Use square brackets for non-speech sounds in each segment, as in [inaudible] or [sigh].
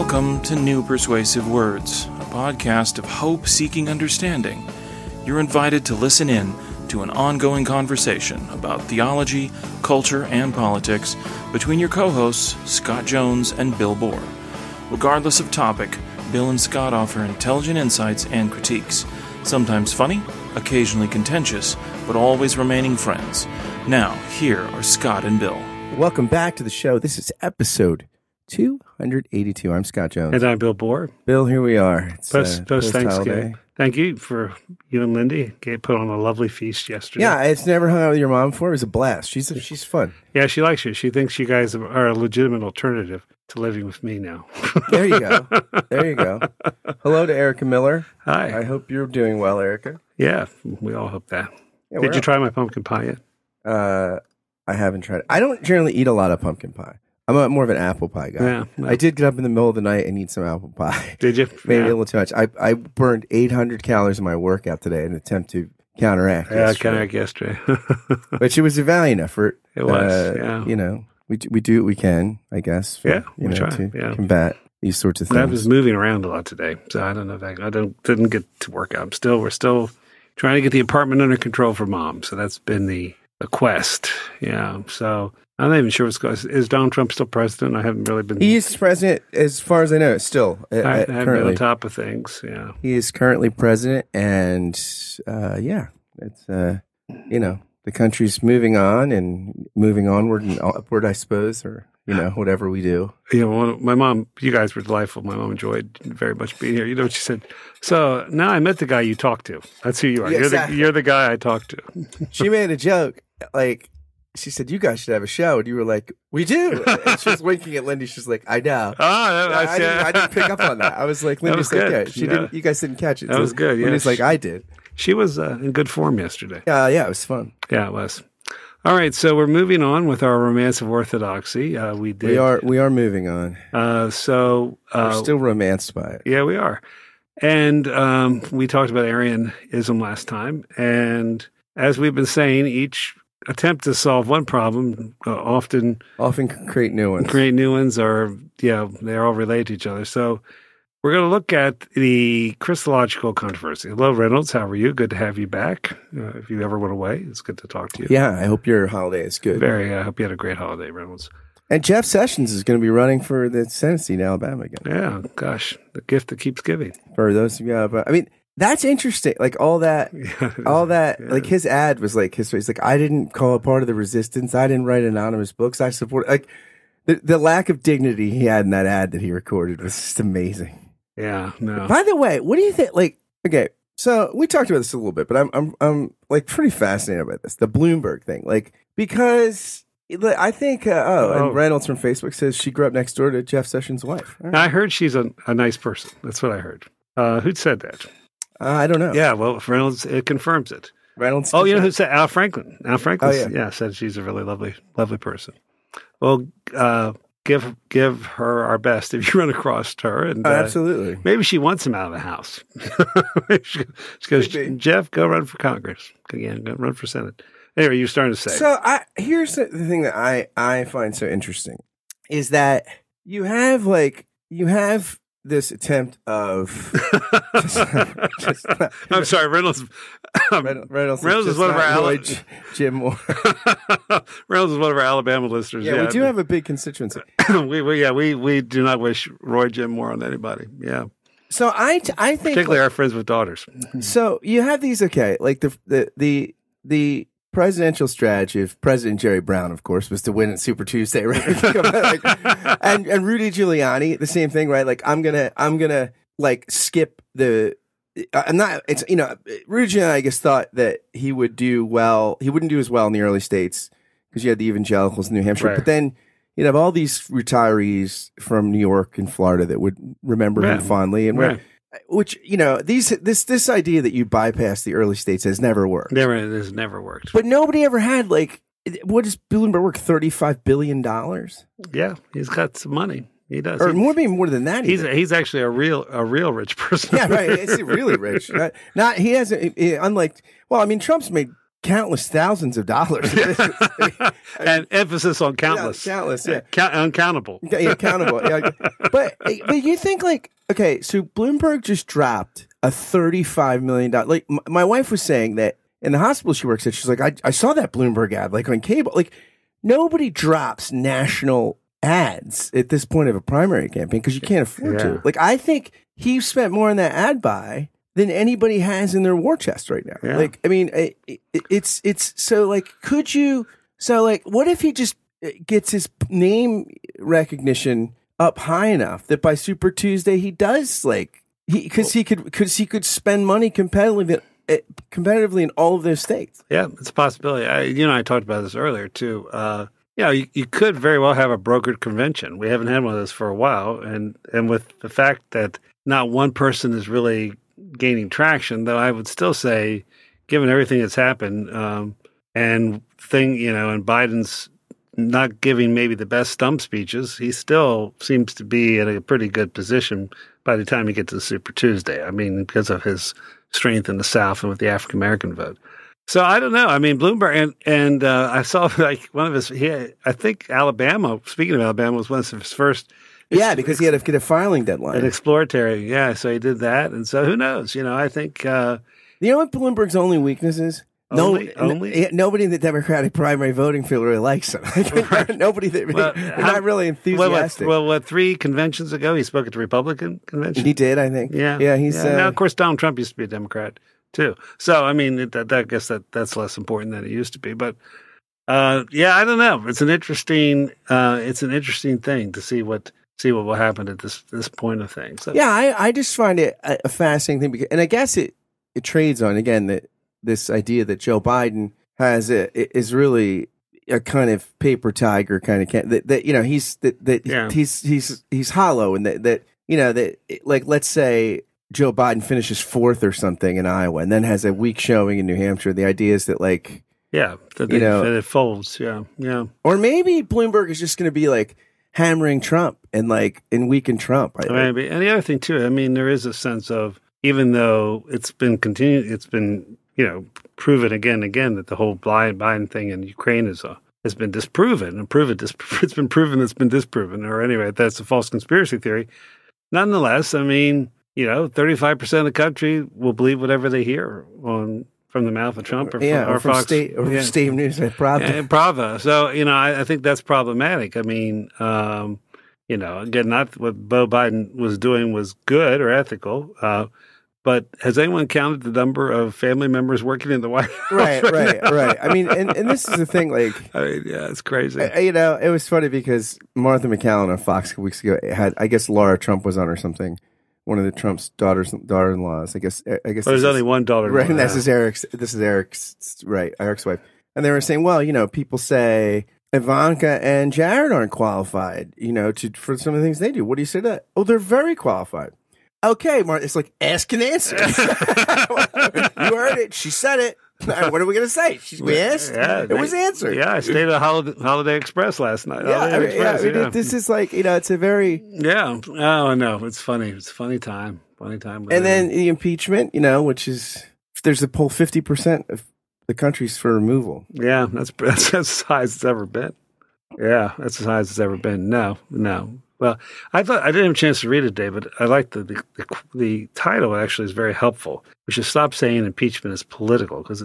Welcome to New Persuasive Words, a podcast of hope seeking understanding. You're invited to listen in to an ongoing conversation about theology, culture, and politics between your co hosts, Scott Jones and Bill Borror. Regardless of topic, Bill and Scott offer intelligent insights and critiques, sometimes funny, occasionally contentious, but always remaining friends. Now, here are Scott and Bill. Welcome back to the show. This is episode 282. I'm Scott Jones. And I'm Bill Borror. Bill, here we are. It's, Post, uh, post. Thanksgiving. Thank you for you and Lindy. Get put on a lovely feast yesterday. Yeah, it's never hung out with your mom before. It was a blast. She's she's fun. yeah. She likes you. She thinks you guys are a legitimate alternative to living with me now. [laughs] There you go. there you go. [laughs] Hello to Erica Miller. Hi. I hope you're doing well, Erica. yeah, we all hope that. Yeah, Did you try my pumpkin pie yet? Uh, I haven't tried. it. I don't generally eat a lot of pumpkin pie. I'm a, more of an apple pie guy. Yeah, no. I did get up in the middle of the night and eat some apple pie. [laughs] Did you? [laughs] Maybe yeah. a little too much. I, I burned 800 calories in my workout today in an attempt to counteract. Yeah, yesterday. kind yesterday. [laughs] Which it was a valiant effort. It was, Uh, yeah. You know, we do, we do what we can, I guess. for, Yeah, you we know, try, to yeah. combat these sorts of things. I was moving around a lot today, so I don't know if I, I don't didn't get to work out. I'm still we're still trying to get the apartment under control for mom. So that's been the the quest. Yeah. So I'm not even sure what's going. Is Donald Trump still president? I haven't really been. he is president, as far as I know, still. uh, I, I uh, haven't been on top of things. Yeah. He is currently president, and uh, yeah, it's, uh, you know, the country's moving on and moving onward and upward, I suppose, or, you know, whatever we do. You know, one, my mom. You guys were delightful. My mom enjoyed very much being here. You know what she said? So now I met the guy you talked to. That's who you are. Yeah, you're exactly. the you're the guy I talked to. She made a joke, like, she said, "You guys should have a show," and you were like, "We do." And she was winking at Lindy. She's like, "I know." [laughs] Ah, I, I, didn't, I didn't pick up on that. I was like, [laughs] Lindy's like, yeah, she Yeah. didn't. You guys didn't catch it. That was good, yeah. Lindy's like, I did. She was uh, in good form yesterday. Yeah, yeah, it was fun. Yeah, it was. All right, so we're moving on with our romance of orthodoxy. Uh, we did. We are we are moving on. Uh, so We're uh, still romanced by it. yeah, we are. And um, we talked about Arianism last time. And as we've been saying, each attempt to solve one problem uh, often Often create new ones. create new ones, or yeah, they're all related to each other. So we're going to look at the Christological controversy. Hello, Reynolds. How are you? Good to have you back. Uh, if you ever went away, it's good to talk to you. Yeah, I hope your holiday is good. Very. I hope you had a great holiday, Reynolds. And Jeff Sessions is going to be running for the Senate seat in Alabama again. Yeah, gosh, the gift that keeps giving. For those of you, but I mean, that's interesting. Like all that, [laughs] Yeah, all that. Yeah. Like his ad was like his. He's like, I didn't call a part of the resistance. I didn't write anonymous books. I support. Like the the lack of dignity he had in that ad that he recorded was just amazing. yeah, no. By the way, what do you think? Like, okay, so we talked about this a little bit, but I'm I'm I'm like pretty fascinated by this, the Bloomberg thing, like because like, I think uh, oh, Oh. Reynolds from Facebook says she grew up next door to Jeff Sessions' wife. Right. I heard she's a, a nice person. That's what I heard. Uh, who'd said that? Uh, I don't know. Yeah, well, Reynolds it confirms it. Reynolds. Oh, you know who said Al Franken? Al Franken, Oh, yeah. yeah. said she's a really lovely, lovely person. Well, uh, give give her our best [laughs] if you run across her, and Oh, uh, absolutely. maybe she wants him out of the house. [laughs] She goes, Maybe. Jeff, go run for Congress. Again, go run for Senate. Anyway, you're starting to say. So I here's the, the thing that I I find so interesting is that you have like you have this attempt of just, [laughs] I'm sorry, Reynolds. Um, Reynolds, Reynolds, Reynolds is just one of our really Ala- J- Jim Moore. [laughs] Reynolds is one of our Alabama listeners. Yeah, we do have a big constituency. [coughs] we, we yeah we we do not wish Roy Jim more on anybody. Yeah, So I t- I think particularly our friends with daughters. So you have these okay, like the the the the presidential strategy of President Jerry Brown, of course, was to win at Super Tuesday, [laughs] right? [laughs] Like, and and Rudy Giuliani, the same thing, right? Like I'm gonna I'm gonna like skip the. I'm not. It's you know, Rudy Giuliani, I guess, thought that he would do well. He wouldn't do as well in the early states because you had the evangelicals in New Hampshire, Right. but then. You'd have all these retirees from New York and Florida that would remember him fondly, and Right. Which you know these this this idea that you bypass the early states has never worked. Never, it has never worked. But nobody ever had like what does Bloomberg work thirty five billion dollars yeah, he's got some money. He does. or He- more maybe more than that. he's he's actually a real a real rich person. yeah right. It's really rich. [laughs] Not, not he hasn't. he- unlike well, I mean Trump's made countless thousands of dollars. [laughs] and emphasis on countless, Yeah, countless, yeah. Count, uncountable. Yeah, yeah, accountable. Yeah. But but you think like okay, so Bloomberg just dropped a thirty-five million dollar. Like m- my wife was saying that in the hospital she works at, she's like, I I saw that Bloomberg ad like on cable. Like nobody drops national ads at this point of a primary campaign because you can't afford Yeah. to. Like I think he spent more on that ad buy than anybody has in their war chest right now. Yeah. Like I mean, it, it, it's it's so like could you so like what if he just uh, gets his name recognition up high enough that by Super Tuesday he does like he because he could because he could spend money competitively uh, competitively in all of those states. Yeah, it's a possibility. I, you know, I talked about this earlier too. Uh, you know, you, you could very well have a brokered convention. We haven't had one of those for a while, and and with the fact that not one person is really gaining traction, though, I would still say, given everything that's happened, um, and thing, you know, and Biden's not giving maybe the best stump speeches, he still seems to be in a pretty good position by the time he gets to Super Tuesday. I mean, because of his strength in the South and with the African American vote. So I don't know. I mean, Bloomberg and and uh, I saw [laughs] like one of his. He, I think Alabama. Speaking of Alabama, was one of his first. Yeah, because he had to get a filing deadline. An exploratory, yeah. So he did that, and so who knows? You know, I think uh, You know what Bloomberg's only weakness is? Only- no, only? nobody in the Democratic primary voting field really likes him. [laughs] nobody that Well, they're how- not really well, what, enthusiastic. well, what three conventions ago he spoke at the Republican convention. he did, I think. Yeah, yeah. He's now, uh, of course, Donald Trump used to be a Democrat too. So I mean, it, that, that- I guess that that's less important than it used to be. But uh, yeah, I don't know. It's an interesting, uh, it's an interesting thing to see what see what will happen at this this point of things. So, Yeah, I, I just find it a, a fascinating thing, because, and I guess it it trades on again that this idea that Joe Biden has a, is really a kind of paper tiger kind of can that, that you know he's that, that Yeah. he's he's he's hollow and that that you know that like let's say Joe Biden finishes fourth or something in Iowa and then has a weak showing in New Hampshire. The idea is that like yeah, that, You know- that it folds. Yeah, yeah. or maybe Bloomberg is just going to be like hammering Trump and like and weaken Trump. I, Maybe. And the other thing too, I mean, there is a sense of even though it's been continued, it's been you know proven again and again that the whole blind Biden thing in Ukraine is a, has been disproven and proven. [laughs] It's been proven it's been disproven, or anyway, that's a false conspiracy theory. Nonetheless, I mean, you know, thirty five percent of the country will believe whatever they hear on from the mouth of Trump or, yeah, from, or, or from Fox. state or yeah. state news. And Pravda. So, you know, I, I think that's problematic. I mean, um, you know, again, not what Bo Biden was doing was good or ethical. Uh, but has anyone counted the number of family members working in the White House? right, right, now? right. I mean, and, and this is the thing, like, [laughs] I mean, yeah, it's crazy. I- you know, it was funny because Martha MacCallum on Fox a weeks ago had, I guess Laura Trump was on or something, one of the Trump's daughters, daughter-in-laws. I guess, I guess. There's only is- one daughter. Right, and this is Eric's. This is Eric's. Right, Eric's wife. And they were saying, well, you know, people say Ivanka and Jared aren't qualified, you know, to for some of the things they do. What do you say to that? Oh, they're very qualified. Okay, Martha. It's like ask and answer. [laughs] you heard it. She said it. [laughs] What are we going to say? She, we asked. Yeah, it was answered. Yeah, I stayed at Holiday, Holiday Express last night. Yeah, Holiday I mean, yeah, Express, yeah. it- this is like you know, it's a very yeah. Oh no, it's funny. It's a funny time. Funny time. and then the impeachment, you know, which is there's a poll fifty percent of the country's for removal. Yeah, that's [laughs] that's as high as it's ever been. Yeah, that's as high as it's ever been. No, no. Well, I thought I didn't have a chance to read it, David. I like the the, the the title. Actually, is very helpful. We should stop saying impeachment is political because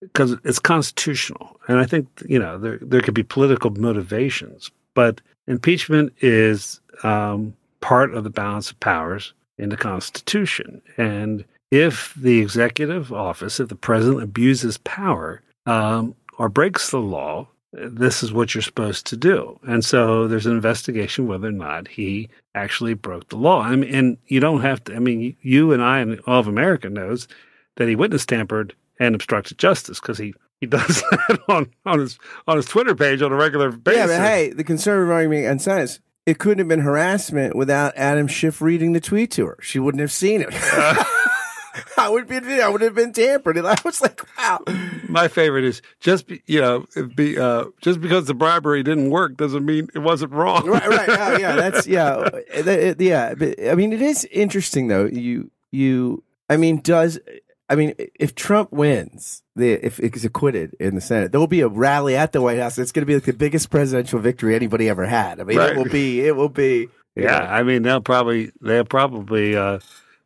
because it's constitutional, and I think you know there there could be political motivations, but impeachment is um, part of the balance of powers in the Constitution, and if the executive office, if the president abuses power um, or breaks the law, this is what you're supposed to do. And so there's an investigation whether or not he actually broke the law. I mean, and you don't have to, I mean, you and I and all of America knows that he witness tampered and obstructed justice because he, he [laughs] does that on, on his on his Twitter page on a regular basis. Yeah, but hey, the conservative argument and science, it couldn't have been harassment without Adam Schiff reading the tweet to her. She wouldn't have seen it. [laughs] [laughs] I would be, I would have been tampered, and I was like, "Wow." My favorite is just be, you know be uh, just because the bribery didn't work doesn't mean it wasn't wrong. right, right, oh, yeah, [laughs] that's yeah, yeah. But, I mean, it is interesting though. You, you, I mean, does I mean, if Trump wins, the if he's acquitted in the Senate, there will be a rally at the White House. It's going to be like the biggest presidential victory anybody ever had. I mean, Right. it will be. It will be. Yeah, know. I mean they'll probably they'll probably uh,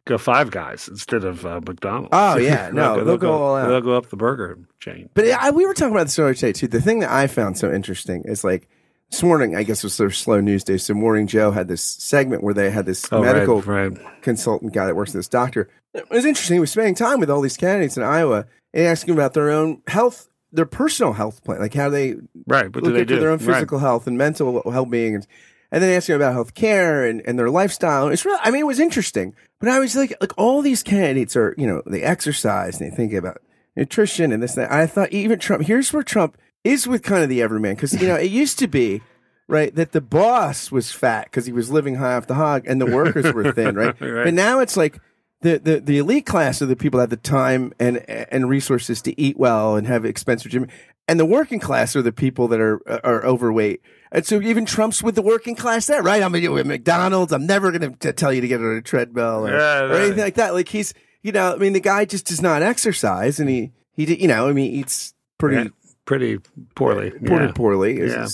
go five guys instead of uh, McDonald's. Oh, yeah. [laughs] No, they'll go all out. They'll go up the burger chain. But I, we were talking about this earlier today too. The thing that I found so interesting is like this morning. I guess it was their slow news day. So Morning Joe had this segment where they had this Oh, medical right. consultant guy that works with this doctor. It was interesting. He was spending time with all these candidates in Iowa and asking about their own health, their personal health plan, like how they Right. What do look they into do? their own Right. physical health and mental well being, and, and then asking about health care and, and their lifestyle. It's really, I mean, it was interesting. But I was like, like all these candidates are, you know, they exercise and they think about nutrition and this and that. I thought even Trump. Here's where Trump is with kind of the everyman because you know it used to be. Right, that the boss was fat because he was living high off the hog, and the workers were thin. Right? [laughs] Right. but now it's like the, the, the elite class are the people that have the time and and resources to eat well and have expensive gym, and the working class are the people that are are overweight. And so even Trump's with the working class there, right? I'm gonna do at McDonald's. I'm never gonna t- tell you to get on a treadmill or, Yeah, or anything like that. Like he's, you know, I mean, the guy just does not exercise, and he he, you know, I mean, he eats pretty Yeah, pretty poorly. pretty yeah. poorly. Yeah.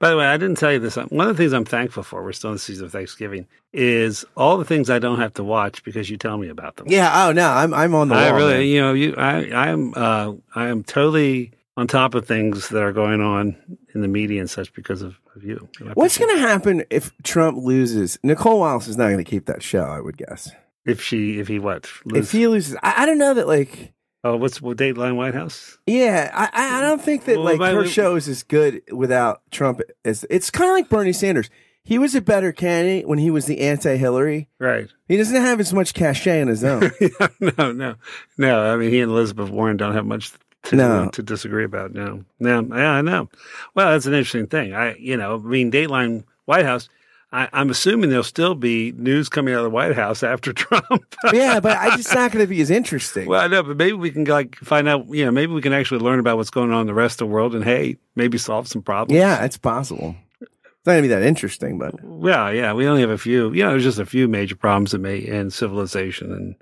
By the way, I didn't tell you this. One of the things I'm thankful for, we're still in the season of Thanksgiving, is all the things I don't have to watch because you tell me about them. yeah. Oh no, I'm I'm on the I wall. really, man. you know, you, I, I am, uh, I am totally on top of things that are going on in the media and such because of, of you. What's going to happen if Trump loses? Nicolle Wallace is not going to keep that show, I would guess. if she, if he what? Lose, If he loses, I, I don't know that. Like, oh, what's what Deadline White House? yeah, I, I don't think that Well, like her show is as good without Trump. As it's kind of like Bernie Sanders. He was a better candidate when he was the anti-Hillary. Right. He doesn't have as much cachet on his own. [laughs] no, no, no. I mean, he and Elizabeth Warren don't have much to No. to disagree about. No, no. Yeah, I know. Well, that's an interesting thing. I, you know, I mean, Deadline White House. I, I'm assuming there'll still be news coming out of the White House [laughs] after Trump. yeah, but I just not going to be as interesting. well, I know, but maybe we can like find out. You know, maybe we can actually learn about what's going on in the rest of the world, and hey, maybe solve some problems. yeah, it's possible. It's not going to be that interesting, but Well, yeah, we only have a few. You know, there's just a few major problems that may end civilization and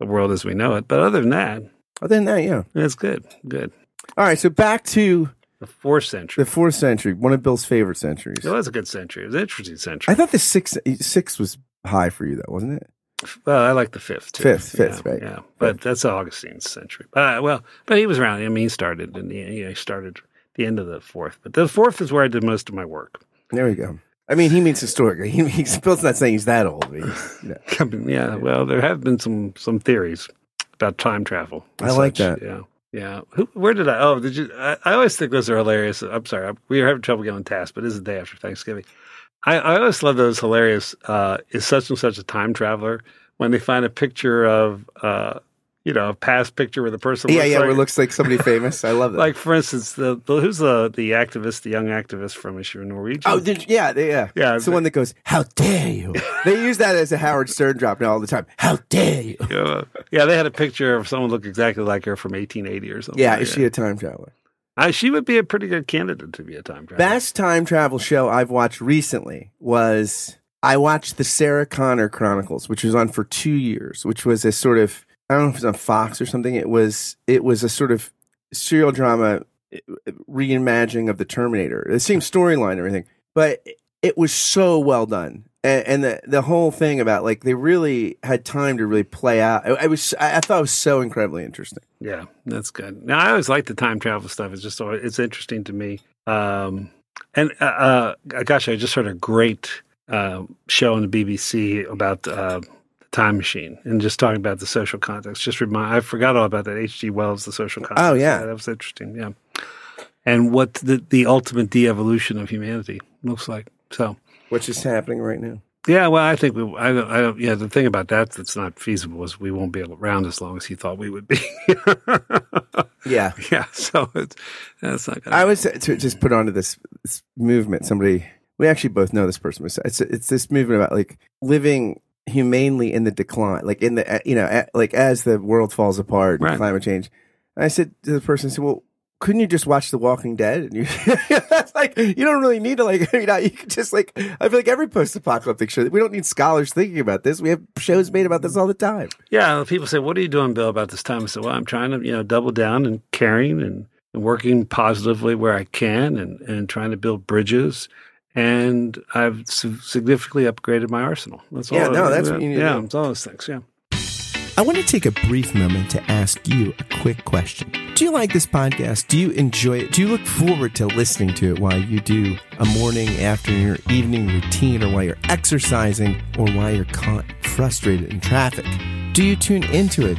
the world as we know it. But other than that, other than that, yeah. that's good. Good. All right, so back to The fourth century. the fourth century, one of Bill's favorite centuries. It was a good century. It was an interesting century. I thought the six six was high for you, though, wasn't it? well, I like the fifth. Too. Fifth, yeah, fifth, right. Yeah, but that's Augustine's century. Uh, well, but he was around. I mean, he started and he, he started the end of the fourth. But the fourth is where I did most of my work. There we go. I mean, he means historically. He, he's Bill's not saying he's that old. He's, you know. [laughs] I mean, yeah. Well, there have been some some theories about time travel. I like that. Yeah. Yeah. Who, where did I? Oh, did you? I, I always think those are hilarious. I'm sorry. We are having trouble going task, but this is the day after Thanksgiving. I, I always love those hilarious. Uh, is such and such a time traveler when they find a picture of, uh, you know, a past picture where the person Yeah, looks yeah, like, where it looks like somebody famous. I love [laughs] that. like for instance, the, the who's the the activist, the young activist from is she a Norwegian? oh, did, yeah, they, yeah, Yeah, It's the one that goes, "How dare you?" they use that as a Howard Stern drop now all the time. How dare you? yeah, yeah, they had a picture of someone look exactly like her from 1880 or something. Yeah, like is she a time traveler? I, she would be a pretty good candidate to be a time traveler. Best time travel show I've watched recently was I watched the Sarah Connor Chronicles, which was on for two years, which was a sort of I don't know if it was on Fox or something. It was it was a sort of serial drama eh, reimagining of the Terminator. The same storyline and everything, but it was so well done. And, and the the whole thing about like they really had time to really play out. I, I was I, I thought it was so incredibly interesting. Yeah, that's good. Now I always like the time travel stuff. It's just it's interesting to me. Um, and uh, uh, gosh, I just heard a great uh, show on the BBC about uh, time machine and just talking about the social context. Just remind I forgot all about that. H.G. Wells, the social oh, context. Oh, yeah. that was interesting. Yeah, and what the the ultimate de-evolution of humanity looks like. So. Which is happening right now. Yeah, well, I think we. I don't. I don't. Yeah, the thing about that that's not feasible is we won't be around as long as he thought we would be. [laughs] Yeah. yeah, so it's that's not. Gonna I was to just put onto this, this movement. Somebody we actually both know this person. It's it's this movement about like living humanely in the decline, like in the uh, you know like as the world falls apart, and Right. climate change. And I said to the person, I said, well, couldn't you just watch The Walking Dead? And you, that's [laughs] like, you don't really need to like, [laughs] you know, you could just like, I feel like every post-apocalyptic show, we don't need scholars thinking about this. We have shows made about this all the time. Yeah, people say, "What are you doing, Bill, about this time?" I said, "Well, I'm trying to, you know, double down and caring and, and working positively where I can, and and trying to build bridges." And I've significantly upgraded my arsenal. That's all. Yeah, no, that's what you need Yeah, it's all those things. Yeah. I want to take a brief moment to ask you a quick question. Do you like this podcast? Do you enjoy it? Do you look forward to listening to it while you do a morning, afternoon, or evening routine, or while you're exercising, or while you're caught frustrated in traffic? Do you tune into it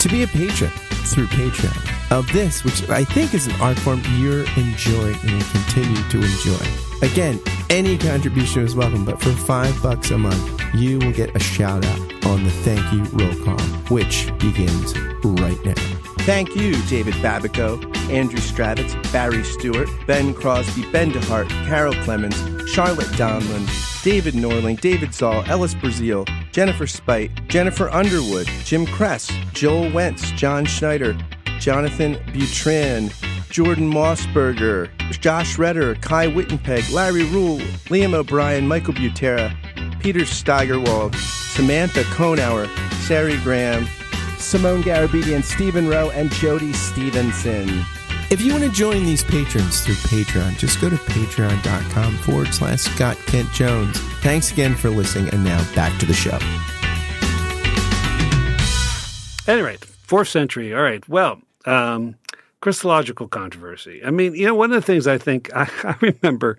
to be a patron through Patreon of this, which I think is an art form you're enjoying and will continue to enjoy. Again, any contribution is welcome, but for five bucks a month, you will get a shout out on the thank you roll call, which begins right now. Thank you, David Babico, Andrew Stravitz, Barry Stewart, Ben Crosby, Ben DeHart, Carol Clemens, Charlotte Donlin, David Norling, David Zoll, Ellis Brazil, Jennifer Spite, Jennifer Underwood, Jim Kress, Joel Wentz, John Schneider, Jonathan Butrin, Jordan Mossberger, Josh Redder, Kai Wittenpeg, Larry Rule, Liam O'Brien, Michael Butera, Peter Steigerwald, Samantha Konauer, Sari Graham, Simone Garabedian, Stephen Rowe, and Jody Stevenson. If you want to join these patrons through Patreon, just go to patreon.com forward slash Scott Kent Jones. Thanks again for listening, and now back to the show. At any rate, fourth century. All right. Well, um, Christological controversy. I mean, you know, one of the things I think [laughs] I, I remember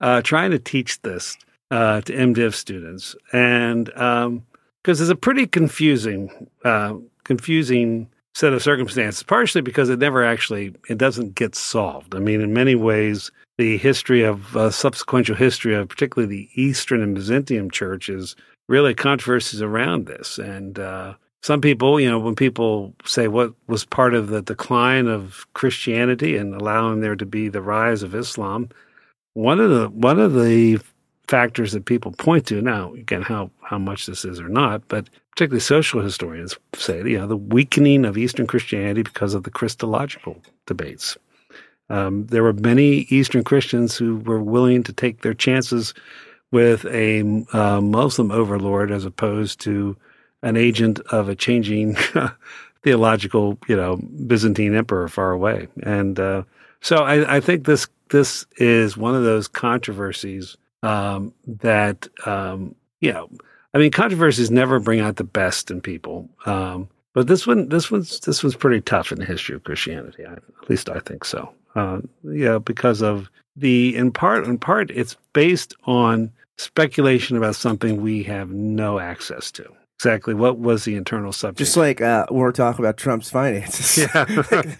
uh, trying to teach this uh, to MDiv students, and because it's a pretty confusing, uh, confusing set of circumstances. Partially because it never actually it doesn't get solved. I mean, in many ways, the history of uh, subsequential history of particularly the Eastern and Byzantium churches really controversies around this, and uh, some people, you know, when people say what was part of the decline of Christianity and allowing there to be the rise of Islam, one of the one of the factors that people point to now, again, how how much this is or not, but particularly social historians say, you know, the weakening of Eastern Christianity because of the Christological debates. Um, there were many Eastern Christians who were willing to take their chances with a uh, Muslim overlord as opposed to an agent of a changing [laughs] theological, you know, Byzantine emperor far away. And uh, so I, I, think this this is one of those controversies um, that um, you know, I mean, controversies never bring out the best in people. Um, but this one, this one's this one's pretty tough in the history of Christianity. I, at least I think so. Uh, yeah, because of the in part in part it's based on speculation about something we have no access to exactly what was the internal subject. Just like uh, we're talking about Trump's finances. [laughs]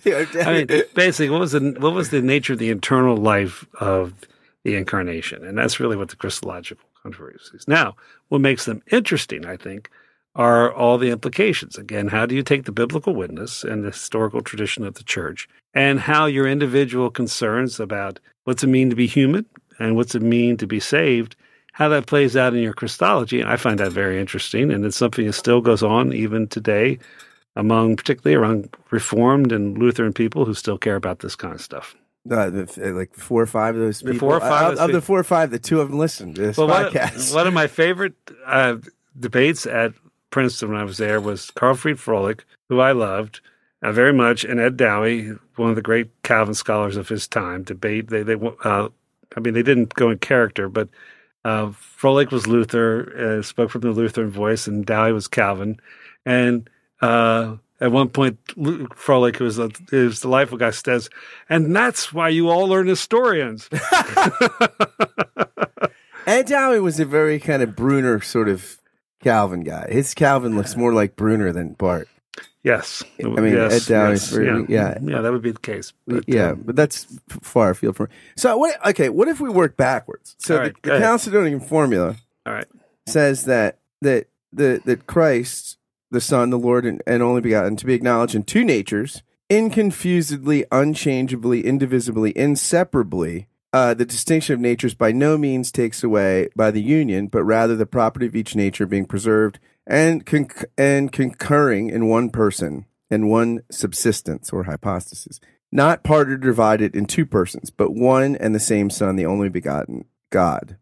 Yeah. I mean, basically, what was the what was the nature of the internal life of the incarnation, and that's really what the Christological controversies. Now, what makes them interesting, I think, are all the implications. Again, how do you take the biblical witness and the historical tradition of the church, and how your individual concerns about what's it mean to be human and what's it mean to be saved how that plays out in your Christology. I find that very interesting, and it's something that still goes on even today among, particularly around Reformed and Lutheran people who still care about this kind of stuff. Uh, the, like four or five of those people. four or five of, of of the four or five, the two of them listened to this Well, one, podcast. one of my [laughs] favorite uh, debates at Princeton when I was there was Karlfried Froehlich, who I loved uh, very much, and Ed Dowey, one of the great Calvin scholars of his time. Debate they they uh, I mean they didn't go in character, but uh, Froehlich was Luther, uh, spoke from the Lutheran voice, and Dowey was Calvin. And uh, at one point, Froehlich, who was, a, was the delightful guy, says, and that's why you all learn Nestorians. [laughs] [laughs] Ed Dowey was a very kind of Brunner sort of Calvin guy. His Calvin looks more like Brunner than Barth. Yes. I mean, yes, Ed Dowey's yes, yeah. yeah. yeah, that would be the case. But, yeah, um, but that's far afield from. So what? Okay, what if we work backwards? So right, the, the. Chalcedonian formula all right. says that that the that Christ, the Son, the Lord, and, and only begotten, to be acknowledged in two natures, inconfusedly, unchangeably, indivisibly, inseparably. Uh, the distinction of natures by no means takes away by the union, but rather the property of each nature being preserved and and concurring in one person and one subsistence or hypostasis, not parted or divided in two persons, but one and the same Son, the only begotten God.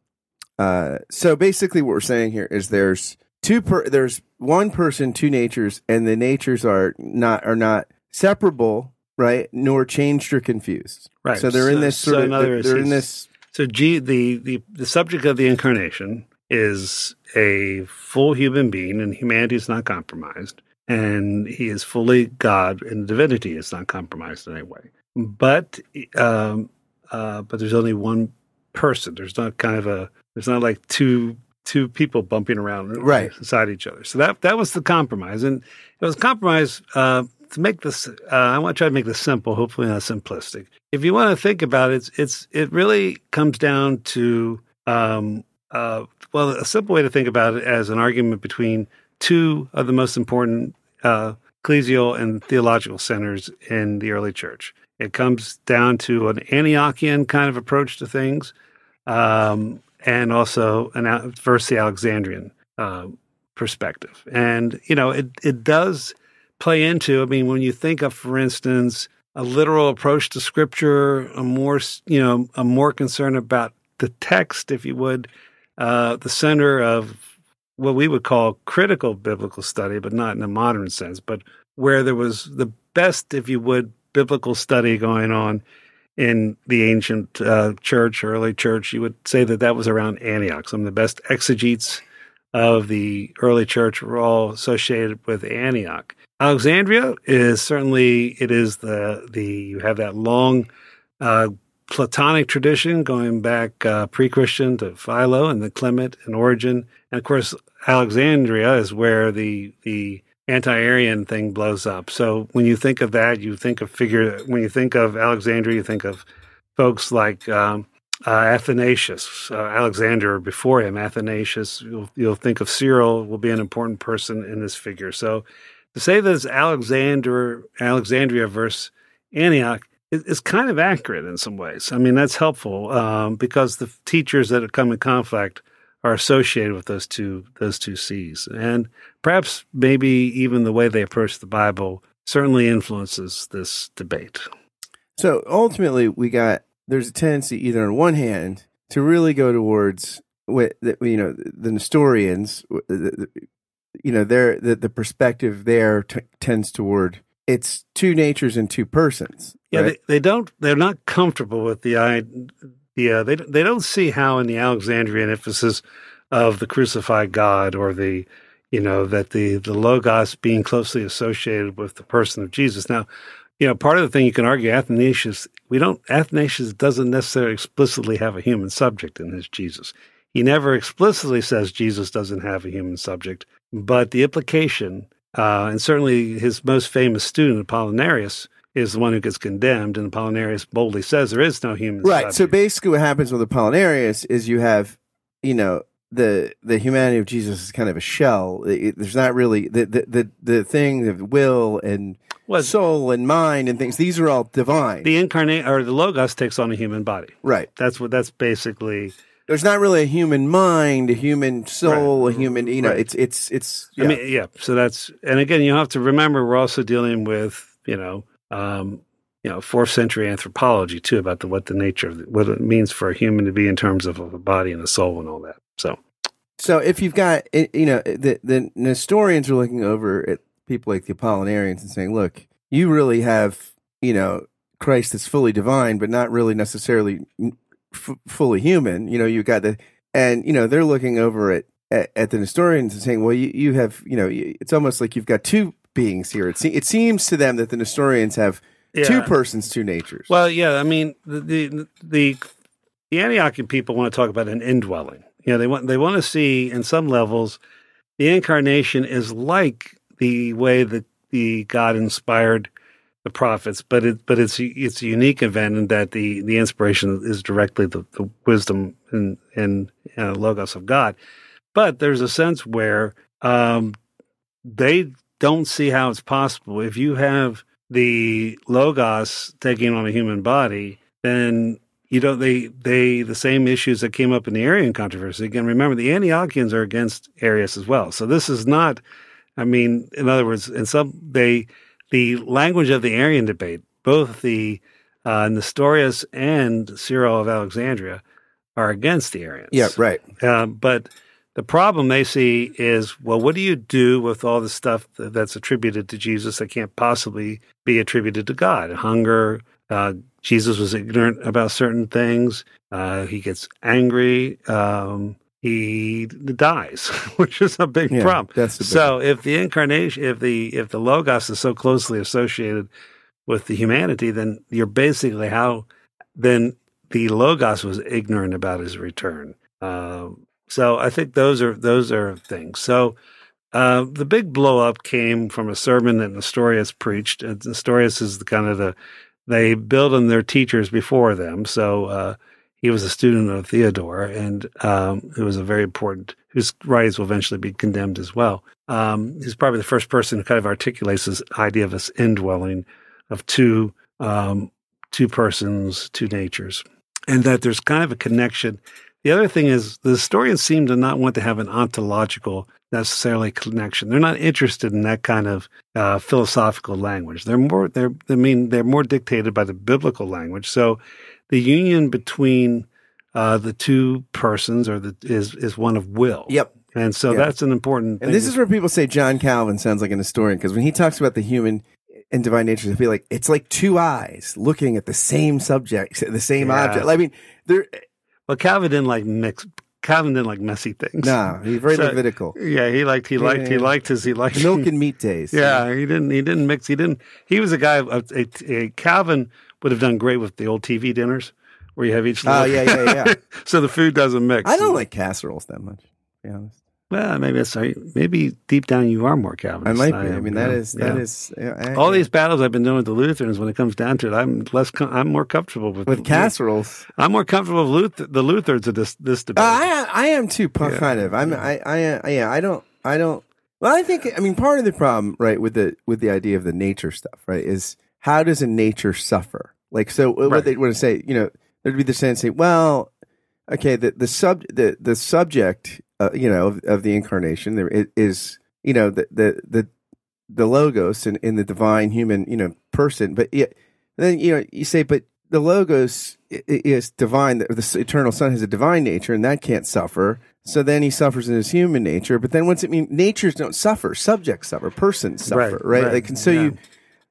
Uh, so basically, what we're saying here is there's two per there's one person, two natures, and the natures are not are not separable, right? Nor changed or confused. Right. So they're in this so sort in of words, they're in this So, G, the, the, the subject of the incarnation is a full human being, and humanity is not compromised. And he is fully God, and divinity is not compromised in any way. But, um, uh, but there's only one person. There's not kind of a. There's not like two two people bumping around Right. inside each other. So that that was the compromise, and it was a compromise uh, to make this. Uh, I want to try to make this simple, hopefully not simplistic. If you want to think about it, it's, it's it really comes down to um, uh, well, a simple way to think about it as an argument between two of the most important uh, ecclesial and theological centers in the early church. It comes down to an Antiochian kind of approach to things, um, and also an versus the Alexandrian uh, perspective. And you know, it it does play into. I mean, when you think of, for instance, a literal approach to Scripture, a more you know, a more concern about the text, if you would, uh, the center of what we would call critical biblical study, but not in a modern sense, but where there was the best, if you would, biblical study going on in the ancient uh, church, early church, you would say that that was around Antioch. Some of the best exegetes of the early church were all associated with Antioch. Alexandria is certainly it is the the you have that long uh, Platonic tradition going back uh, pre-Christian to Philo and the Clement and Origen, and of course Alexandria is where the the anti-Arian thing blows up. So when you think of that, you think of figure. When you think of Alexandria, you think of folks like um, uh, Athanasius, uh, Alexander before him, Athanasius. You'll, you'll think of Cyril will be an important person in this figure. So to say that it's Alexander, Alexandria versus Antioch is, is kind of accurate in some ways. I mean, that's helpful um, because the teachers that come in conflict are associated with those two those two sees, and perhaps maybe even the way they approach the Bible certainly influences this debate. So ultimately, we got there's a tendency either on one hand to really go towards what the, you know the Nestorians, you know, their the, the perspective there t- tends toward it's two natures and two persons. Yeah, right? they, they don't. They're not comfortable with the idea. Uh, they they don't see how in the Alexandrian emphasis of the crucified God or the you know that the the logos being closely associated with the person of Jesus. Now, you know, part of the thing you can argue Athanasius. We don't. Athanasius doesn't necessarily explicitly have a human subject in his Jesus. He never explicitly says Jesus doesn't have a human subject, but the implication, uh, and certainly his most famous student, Apollinarius, is the one who gets condemned, and Apollinarius boldly says there is no human right. So basically, what happens with Apollinarius is you have you know the the humanity of Jesus is kind of a shell. It- there's not really the the the, the thing of will and Well, soul and mind and things. These are all divine. the incarnate or the logos takes on a human body. right. That's what that's basically. there's not really a human mind, a human soul, Right. a human. You know, Right. it's it's it's. Yeah. I mean, yeah. So that's and again, you have to remember we're also dealing with you know, um, you know, fourth century anthropology too about the what the nature of the, what it means for a human to be in terms of a body and a soul and all that. So so if you've got, you know, the the Nestorians are looking over at people like the Apollinarians and saying, look, you really have, you know, Christ that's fully divine, but not really necessarily f- fully human. You know, you've got the, and you know, they're looking over at at, at the Nestorians and saying, well, you you have, you know, it's almost like you've got two beings here. It, se- it seems to them that the Nestorians have two persons, two natures. Well, yeah, I mean the the the, the Antiochian people want to talk about an indwelling. You know, they want they want to see in some levels the incarnation is like the way that the God inspired the prophets, but it but it's it's a unique event in that the the inspiration is directly the, the wisdom and and uh, logos of God. But there's a sense where um, they don't see how it's possible if you have the logos taking on a human body, then you know they they the same issues that came up in the Arian controversy. Again, remember the Antiochians are against Arius as well. So this is not. I mean, in other words, in some they the language of the Arian debate, both the uh, Nestorius and Cyril of Alexandria are against the Arians. Yeah, right. Uh, but the problem they see is, well, what do you do with all the stuff that's attributed to Jesus that can't possibly be attributed to God? Hunger. Uh, Jesus was ignorant about certain things. Uh, he gets angry. Um, he dies, [laughs] which is a big Yeah, problem. big so if the incarnation, if the if the logos is so closely associated with the humanity, then you're basically how then the logos was ignorant about his return. Um, so I think those are those are things. So uh, the big blow up came from a sermon that Nestorius preached. And Nestorius is the kind of the they build on their teachers before them. So uh, he was a student of Theodore, and um, who was a very important, whose writings will eventually be condemned as well. Um, he's probably the first person who kind of articulates this idea of this indwelling of two um, two persons, two natures, and that there's kind of a connection. The other thing is the Nestorians seem to not want to have an ontological necessarily connection. They're not interested in that kind of uh, philosophical language. They're more they're I mean they're more dictated by the biblical language. So the union between uh, the two persons or the is is one of will. Yep. And so Yeah. that's an important. And this is where people say John Calvin sounds like a Nestorian because when he talks about the human and divine nature, I feel like it's like two eyes looking at the same subject, the same Yeah. object. I mean, there. Well, Calvin didn't like mix. Calvin didn't like messy things. No, he's very So- Levitical. Yeah, he liked he Yeah, liked he yeah. liked his he liked Milk [laughs] and meat days. Yeah, he didn't. He didn't mix. He didn't. He was a guy. A, a, a Calvin would have done great with the old TV dinners where you have each. Oh, little- yeah, yeah, yeah. [laughs] so the food doesn't mix. I don't like casseroles that much. To be honest, Well, maybe that's maybe deep down you are more Calvinist. I might be. I am, mean, that is that yeah. is I- all these battles I've been doing with the Lutherans. When it comes down to it, I'm less. Com- I'm more comfortable with with casseroles. I'm more comfortable with Luther, the Lutherans of this this debate. Uh, I I am too, Yeah. kind of. I'm I I yeah. I don't I don't. Well, I think I mean part of the problem, right, with the with the idea of the nature stuff, right, is how does a nature suffer? Like, so what Right. they want to say, you know, there'd be the sense say, well, okay, the the sub the the subject, uh, you know, of, of the incarnation there i- you know, the the the the logos in, in the divine human, you know, person, but yeah, then you know you say, but the logos is divine. The, the eternal Son has a divine nature, and that can't suffer. So then he suffers in his human nature. But then what's it mean? Natures don't suffer. Subjects suffer. Persons suffer. Right, Right. right, Like, and so yeah. you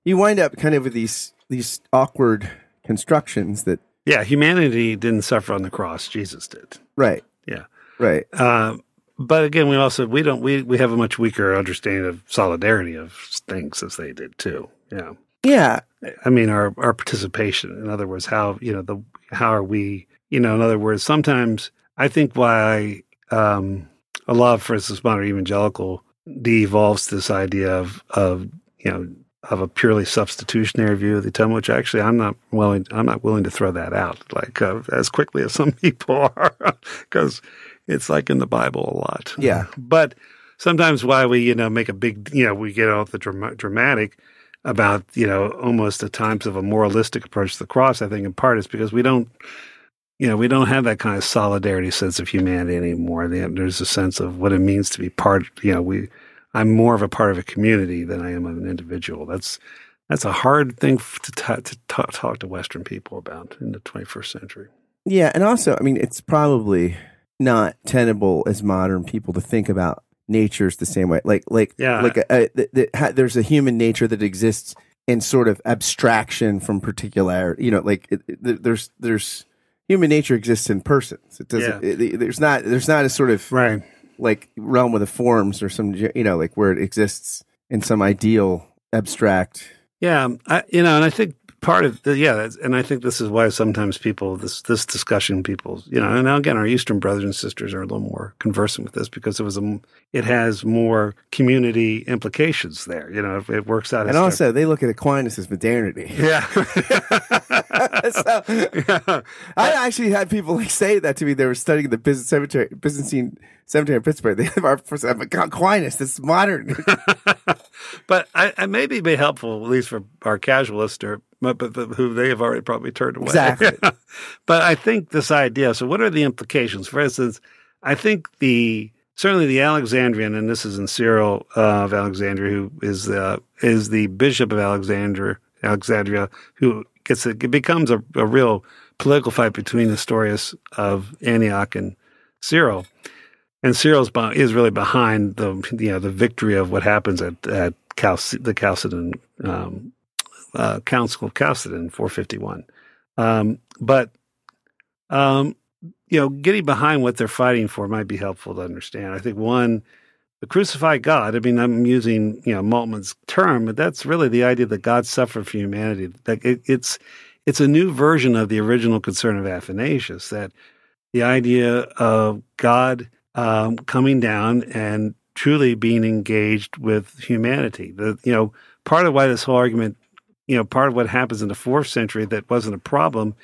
you wind up kind of with these these awkward constructions that yeah, humanity didn't suffer on the cross. Jesus did. right Yeah. Right Uh, but again, we also we don't we we have a much weaker understanding of solidarity of things as they did too. Yeah, yeah I mean our our participation. In other words, how you know the how are we? You know, in other words, sometimes I think why um, a lot of, for instance, modern evangelical de-evolves this idea of of you know of a purely substitutionary view of the atonement, which actually I'm not willing I'm not willing to throw that out like uh, as quickly as some [laughs] people are because it's like in the Bible a lot. Yeah. but sometimes why we you know make a big you know we get all the drama- dramatic about you know almost at times of a moralistic approach to the cross. I think in part is because we don't you know we don't have that kind of solidarity sense of humanity anymore. There's a sense of what it means to be part. You know we. I'm more of a part of a community than I am of an individual. That's that's a hard thing to, ta to ta- talk to Western people about in the 21st century. yeah. And also, I mean, it's probably not tenable as modern people to think about natures the same way. Like like Yeah. like a, a, the, the, ha, there's a human nature that exists in sort of abstraction from particularity. You know, like it, it, there's there's human nature exists in persons. It doesn't. Yeah. It- there's not there's not a sort of Right. like realm of the forms or some you know like where it exists in some ideal abstract. Yeah, I, you know, and I think part of the, yeah, and I think this is why sometimes people this this discussion people you know and now again our Eastern brothers and sisters are a little more conversant with this because it was a it has more community implications there. You know, it, it works out. And also, they look at Aquinas as modernity. [laughs] yeah. [laughs] so, yeah. [laughs] I actually had people like say that to me. They were studying the business cemetery, Byzantine seminary in Pittsburgh. They have our Aquinas. Is modern. But I, I maybe be helpful at least for our casualists or but, but, but who they have already probably turned away. Exactly. [laughs] but I think this idea. So, what are the implications? For instance, I think the certainly the Alexandrian, and this is in Cyril uh, of Alexandria, who is uh, is the bishop of Alexandria, Alexandria, who gets a, it becomes a, a real political fight between Nestorius of Antioch and Cyril. And Cyril's is really behind the you know the victory of what happens at at The Chalcedon um, uh, Council of Chalcedon, 451. Um, but um, you know, getting behind what they're fighting for might be helpful to understand. I think one, the crucified God. I mean, I'm using you know Moltmann's term, but that's really the idea that God suffered for humanity. Like it, it's it's a new version of the original concern of Athanasius. That the idea of God um, coming down and truly being engaged with humanity. The you know part of why this whole argument, you know, part of what happens in the fourth century that wasn't a problem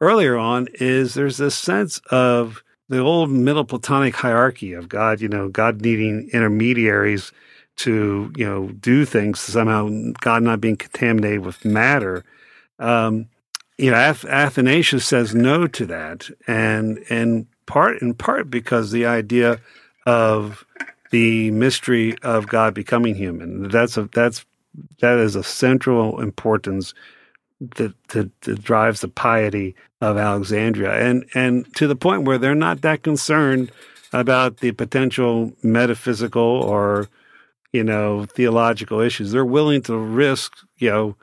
earlier on is there's this sense of the old middle Platonic hierarchy of God, you know, God needing intermediaries to, you know, do things somehow, God not being contaminated with matter. Um, you know, Ath- Athanasius says no to that, and and part in part because the idea of the mystery of God becoming human that's a that's that is a central importance that, that, that drives the piety of Alexandria, and and to the point where they're not that concerned about the potential metaphysical or you know theological issues. They're willing to risk you know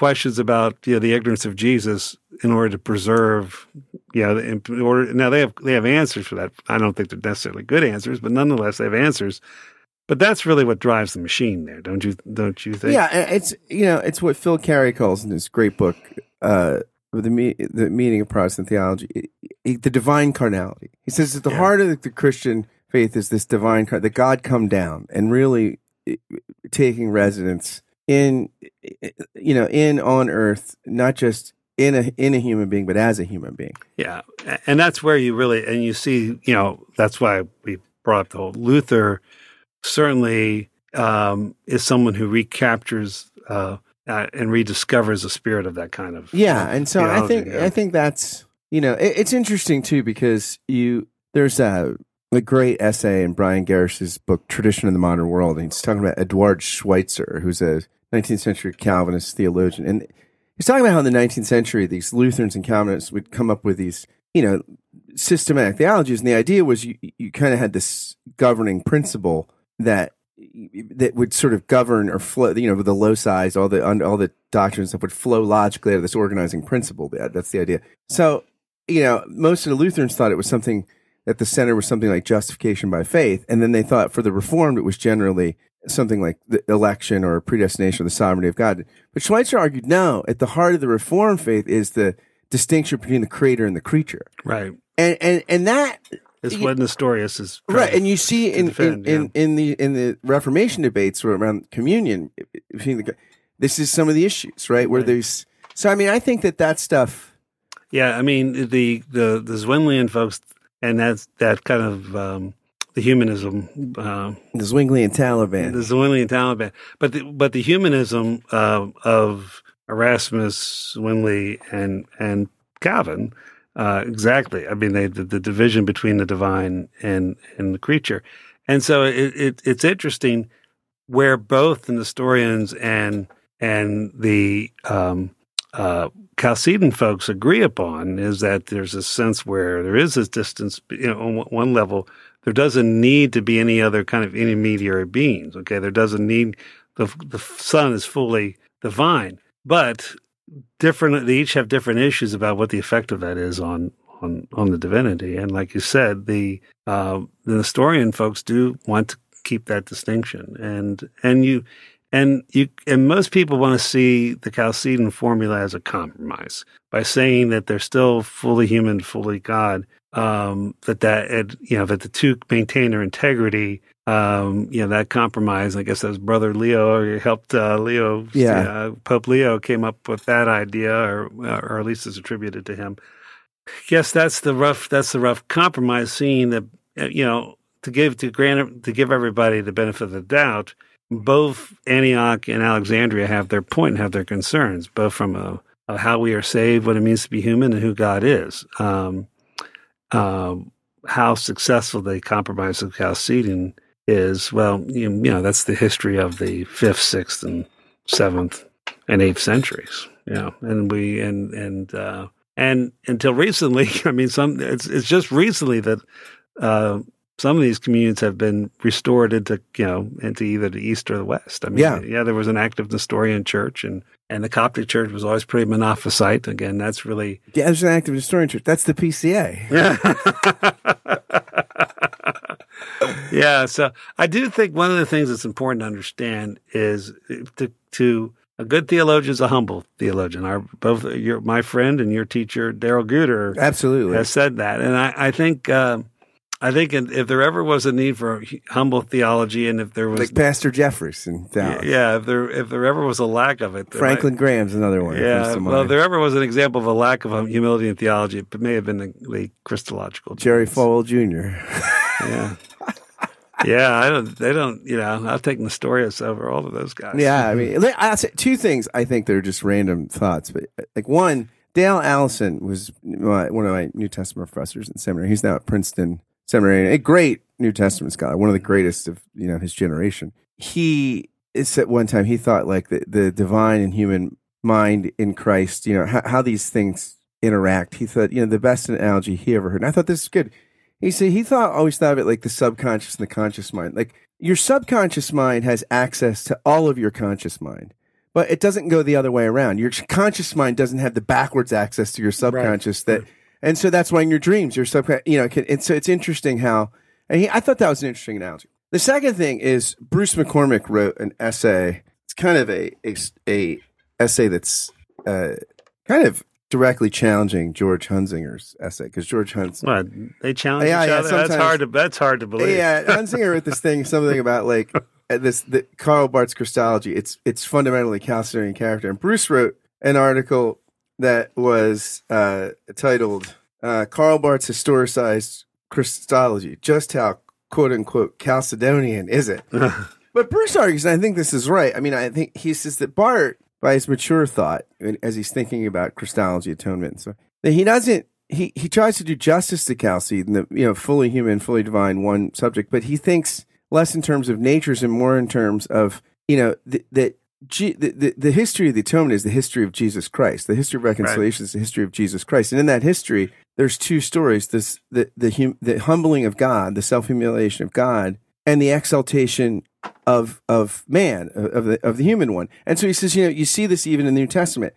questions about you know the ignorance of Jesus in order to preserve you know in order now they have they have answers for that. I don't think they're necessarily good answers, but nonetheless they have answers. But that's really what drives the machine there, don't you? Don't you think? yeah, it's you know it's what Phil Cary calls in his great book, uh, the me- the meaning of Protestant theology, it- it- the divine carnality. He says at the Yeah. heart of the, the Christian faith is this divine car- that God come down and really eh, taking residence in eh, you know in on earth, not just in a in a human being, but as a human being. Yeah, and that's where you really and you see, you know, that's why we brought up the whole Luther. Certainly, um, is someone who recaptures uh, uh, and rediscovers the spirit of that kind of Yeah, and so I think yeah. I think that's you know it, it's interesting too because you there's a a great essay in Brian Gerrish's book Tradition in the Modern World, and he's talking about Eduard Schweitzer, who's a 19th century Calvinist theologian, and he's talking about how in the 19th century these Lutherans and Calvinists would come up with these you know systematic theologies, and the idea was you you kind of had this governing principle that that would sort of govern or flow, you know, the loci, all the all the doctrines that would flow logically out of this organizing principle. That, that's the idea. So, you know, most of the Lutherans thought it was something that the center was something like justification by faith, and then they thought for the Reformed it was generally something like the election or predestination or the sovereignty of God. But Schweitzer argued, no, at the heart of the Reformed faith is the distinction between the creator and the creature, right. and and and that is what Nestorius is right and you see in, defend, in, in, in the in the reformation debates around communion between the this is some of the issues right where Right. there's so i mean i think that that stuff Yeah, I mean the the the Zwinglian folks, and that's that kind of um, the humanism, uh, the zwinglian taliban. the Zwinglian Taliban, but the, but the humanism uh, of Erasmus, Zwingli, and and Calvin, uh, exactly. I mean, they, the, the division between the divine and and the creature, and so it, it it's interesting where both the Nestorians and and the um, uh, Chalcedon folks agree upon is that there's a sense where there is this distance, you know, on one level, there doesn't need to be any other kind of intermediary beings. Okay, there doesn't need the the Son is fully divine, but different. They each have different issues about what the effect of that is on on on the divinity. And like you said, the uh, the Nestorian folks do want to keep that distinction, and and you and you and most people want to see the Chalcedon formula as a compromise by saying that they're still fully human, fully God. Um, that that it, you know that the two maintain their integrity. Um, you know that compromise. I guess that was Brother Leo helped uh, Leo. Yeah. uh, Pope Leo came up with that idea, or or at least it's attributed to him. Yes, that's the rough. That's the rough compromise. Seeing that uh, you know to give to grant to give everybody the benefit of the doubt both Antioch and Alexandria have their point and have their concerns, both from a, a how we are saved, what it means to be human, and who God is. Um, um, how successful the compromise of Chalcedon is, well, you, you know, that's the history of the fifth, sixth, and seventh and eighth centuries. You know, and we and and uh, and until recently, [laughs] I mean, some it's it's just recently that. Uh, some of these communions have been restored into you know into either the east or the west. I mean, Yeah. yeah, there was an active Nestorian church, and and the Coptic church was always pretty monophysite. Again, that's really Yeah, there's an active Nestorian church. That's the PCA. yeah. [laughs] Yeah. So I do think one of the things that's important to understand is to to a good theologian is a humble theologian. Our both your my friend and your teacher Darrell Guder Absolutely. has said that, and I I think. Um, I think if there ever was a need for humble theology, and if there was like Pastor Jeffress in Dallas. Yeah, if there if there ever was a lack of it, Franklin Graham's another one. might- that comes Yeah, well, if there ever was an example of a lack of humility in theology, it may have been the, the Christological. Jerry difference. Falwell Jr. Yeah, yeah. I don't. They don't. You know, I've taken Nestorius over all of those guys. Yeah, I mean, I'll say two things. I think they're just random thoughts, but like one, Dale Allison was one of my New Testament professors in seminary. He's now at Princeton Seminary, a great New Testament scholar, one of the greatest of you know his generation. He at one time he thought like the the divine and human mind in Christ, you know how, how these things interact. He thought you know the best analogy he ever heard. And I thought this is good. He said he thought always thought of it like the subconscious and the conscious mind. Like your subconscious mind has access to all of your conscious mind, but it doesn't go the other way around. Your conscious mind doesn't have the backwards access to your subconscious that, and so that's why in your dreams your subconscious, you know, can, and so it's interesting how. And he, I thought that was an interesting analogy. The second thing is Bruce McCormack wrote an essay. It's kind of a a, a essay that's uh, kind of directly challenging George Hunsinger's essay because George Hunz What they challenge Yeah, each yeah, other. That's hard to. That's hard to believe. yeah, Hunzinger wrote this thing, something about like uh, this the Karl Barth's Christology. It's it's fundamentally Chalcedonian character. And Bruce wrote an article that was uh, titled uh, "Karl Barth's historicized Christology: Just how quote unquote Chalcedonian is it?" [laughs] But Bruce argues, and I think this is right. I mean, I think he says that Barth, by his mature thought, as he's thinking about Christology, atonement, so that he doesn't. He he tries to do justice to Chalcedon, the you know fully human, fully divine, one subject, but he thinks less in terms of natures and more in terms of you know th- that. G- the, the, the history of the atonement is the history of Jesus Christ. The history of reconciliation is the history of Jesus Christ. And in that history, there's two stories: this the the, hum, the humbling of God, the self humiliation of God, and the exaltation of of man of the of the human one. And so he says, you know, you see this even in the New Testament.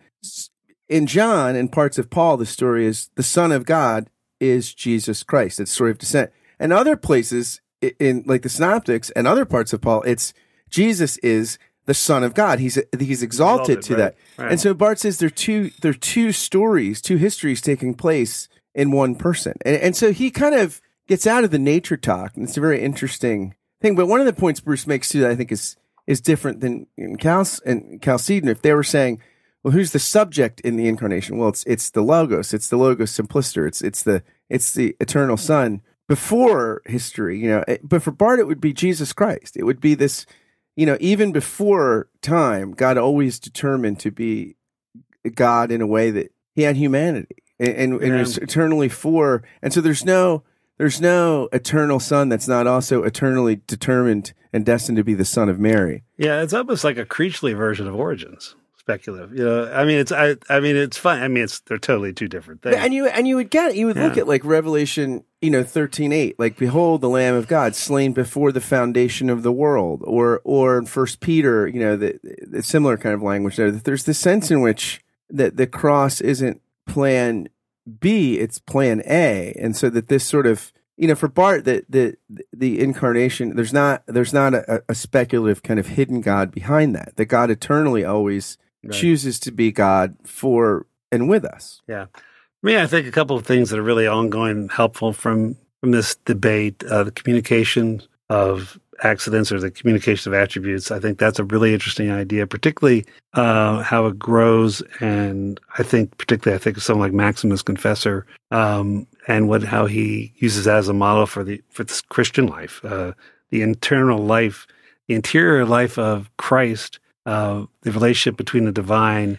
In John and parts of Paul, the story is the Son of God is Jesus Christ. It's the story of descent. And other places in like the Synoptics and other parts of Paul, it's Jesus is the Son of God. He's he's exalted, Exalted, to right, that. right. And so Barth says there are two there are two stories, two histories taking place in one person. And, and so he kind of gets out of the nature talk, and it's a very interesting thing. But one of the points Bruce makes too that I think is is different than in Cal and Chalcedon. If they were saying, well, who's the subject in the incarnation? Well, it's it's the logos, it's the logos simpliciter, it's it's the it's the eternal Son before history. You know, but for Barth, it would be Jesus Christ. It would be this. You know, even before time, God always determined to be God in a way that He had humanity and, and, Yeah. was eternally for. And so there's no there's no eternal Son that's not also eternally determined and destined to be the Son of Mary. Yeah, it's almost like a Creechley version of Origen's, speculative. You know, I mean, it's I, I mean, it's fun. I mean, it's they're totally two different things. And you and you would get you would look at like Revelation, you know, thirteen eight, like behold the Lamb of God slain before the foundation of the world, or or in First Peter, you know, the, the similar kind of language there. That there's the sense in which that the cross isn't plan B, it's plan A, and so that this sort of you know, for Barth, the the the incarnation, there's not there's not a, a speculative kind of hidden God behind that. That God eternally always Right. chooses to be God for and with us. Yeah. I mean, I think a couple of things that are really ongoing, helpful from from this debate, uh, the communication of accidents or the communication of attributes. I think that's a really interesting idea, particularly uh, how it grows. And I think, particularly, I think of someone like Maximus Confessor um, and what how he uses that as a model for the for this Christian life, uh, the internal life, the interior life of Christ, uh, the relationship between the divine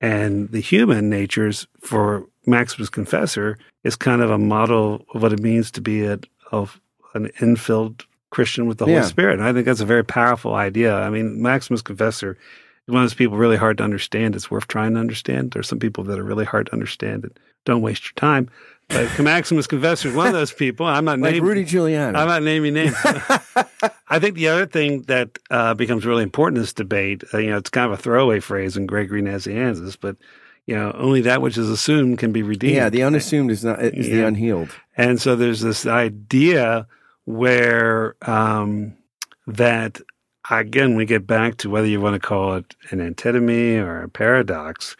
and the human natures for Maximus Confessor is kind of a model of what it means to be a, of an infilled Christian with the Holy Yeah. Spirit. And I think that's a very powerful idea. I mean, Maximus Confessor is one of those people really hard to understand. It's worth trying to understand. There's some people that are really hard to understand and don't waste your time. But Maximus Confessor is one of those people. I'm not Like naming Rudy Giuliani. I'm not naming names. [laughs] I think the other thing that uh, becomes really important in this debate, uh, you know, it's kind of a throwaway phrase in Gregory Nazianzus, but you know, only that which is assumed can be redeemed. yeah, the unassumed is not is the unhealed. And so there's this idea where um, that again we get back to whether you want to call it an antinomy or a paradox,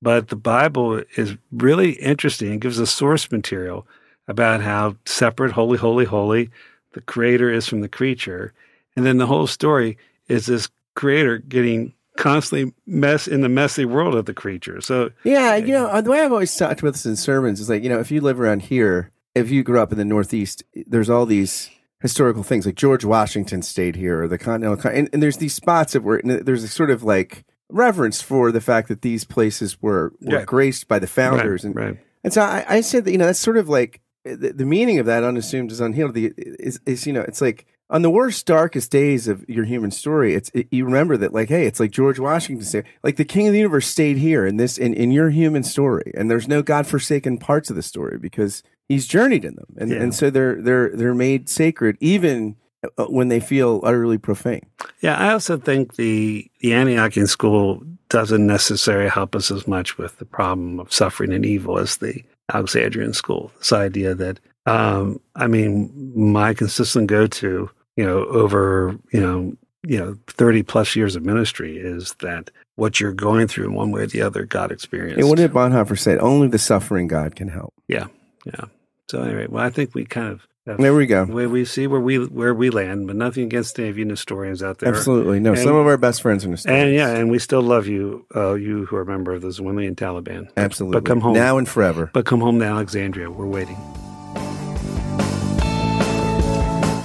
but the Bible is really interesting. It gives us source material about how separate, holy, holy, holy the creator is from the creature, and then the whole story is this creator getting constantly mess in the messy world of the creature. So Yeah, you know, uh, the way I've always talked about this in sermons is like, you know, if you live around here, if you grew up in the Northeast, there's all these historical things like George Washington stayed here or the Continental, and, and there's these spots of where and there's a sort of like reverence for the fact that these places were, were graced by the founders. right, and, right. and so I, I said that, you know, that's sort of like the, the meaning of that unassumed is unhealed the, is, is, you know, it's like on the worst, darkest days of your human story, it's, it, you remember that like, hey, it's like George Washington said, like the king of the universe stayed here in this, in, in your human story. And there's no godforsaken parts of the story because he's journeyed in them. And, Yeah. and so they're, they're, they're made sacred even uh, when they feel utterly profane. Yeah, I also think the the Antiochian school doesn't necessarily help us as much with the problem of suffering and evil as the Alexandrian school. This idea that, um, I mean, my consistent go to, you know, over you know, you know, thirty plus years of ministry is that what you're going through in one way or the other, God experienced. And what did Bonhoeffer say? Only the suffering God can help. yeah. Yeah. So anyway, well, I think we kind of. Have- There we go. we, we see where we where we land, but nothing against any of you Nestorians out there. Absolutely. No, And- some of our best friends are nostalgic. And yeah, and we still love you, uh, you who are a member of the Zwinglian Taliban. Absolutely. But come home. Now and forever. But come home to Alexandria. We're waiting.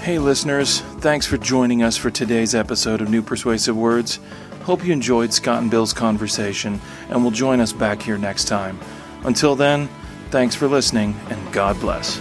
Hey, listeners, thanks for joining us for today's episode of New Persuasive Words. Hope you enjoyed Scott and Bill's conversation and will join us back here next time. Until then, thanks for listening and God bless.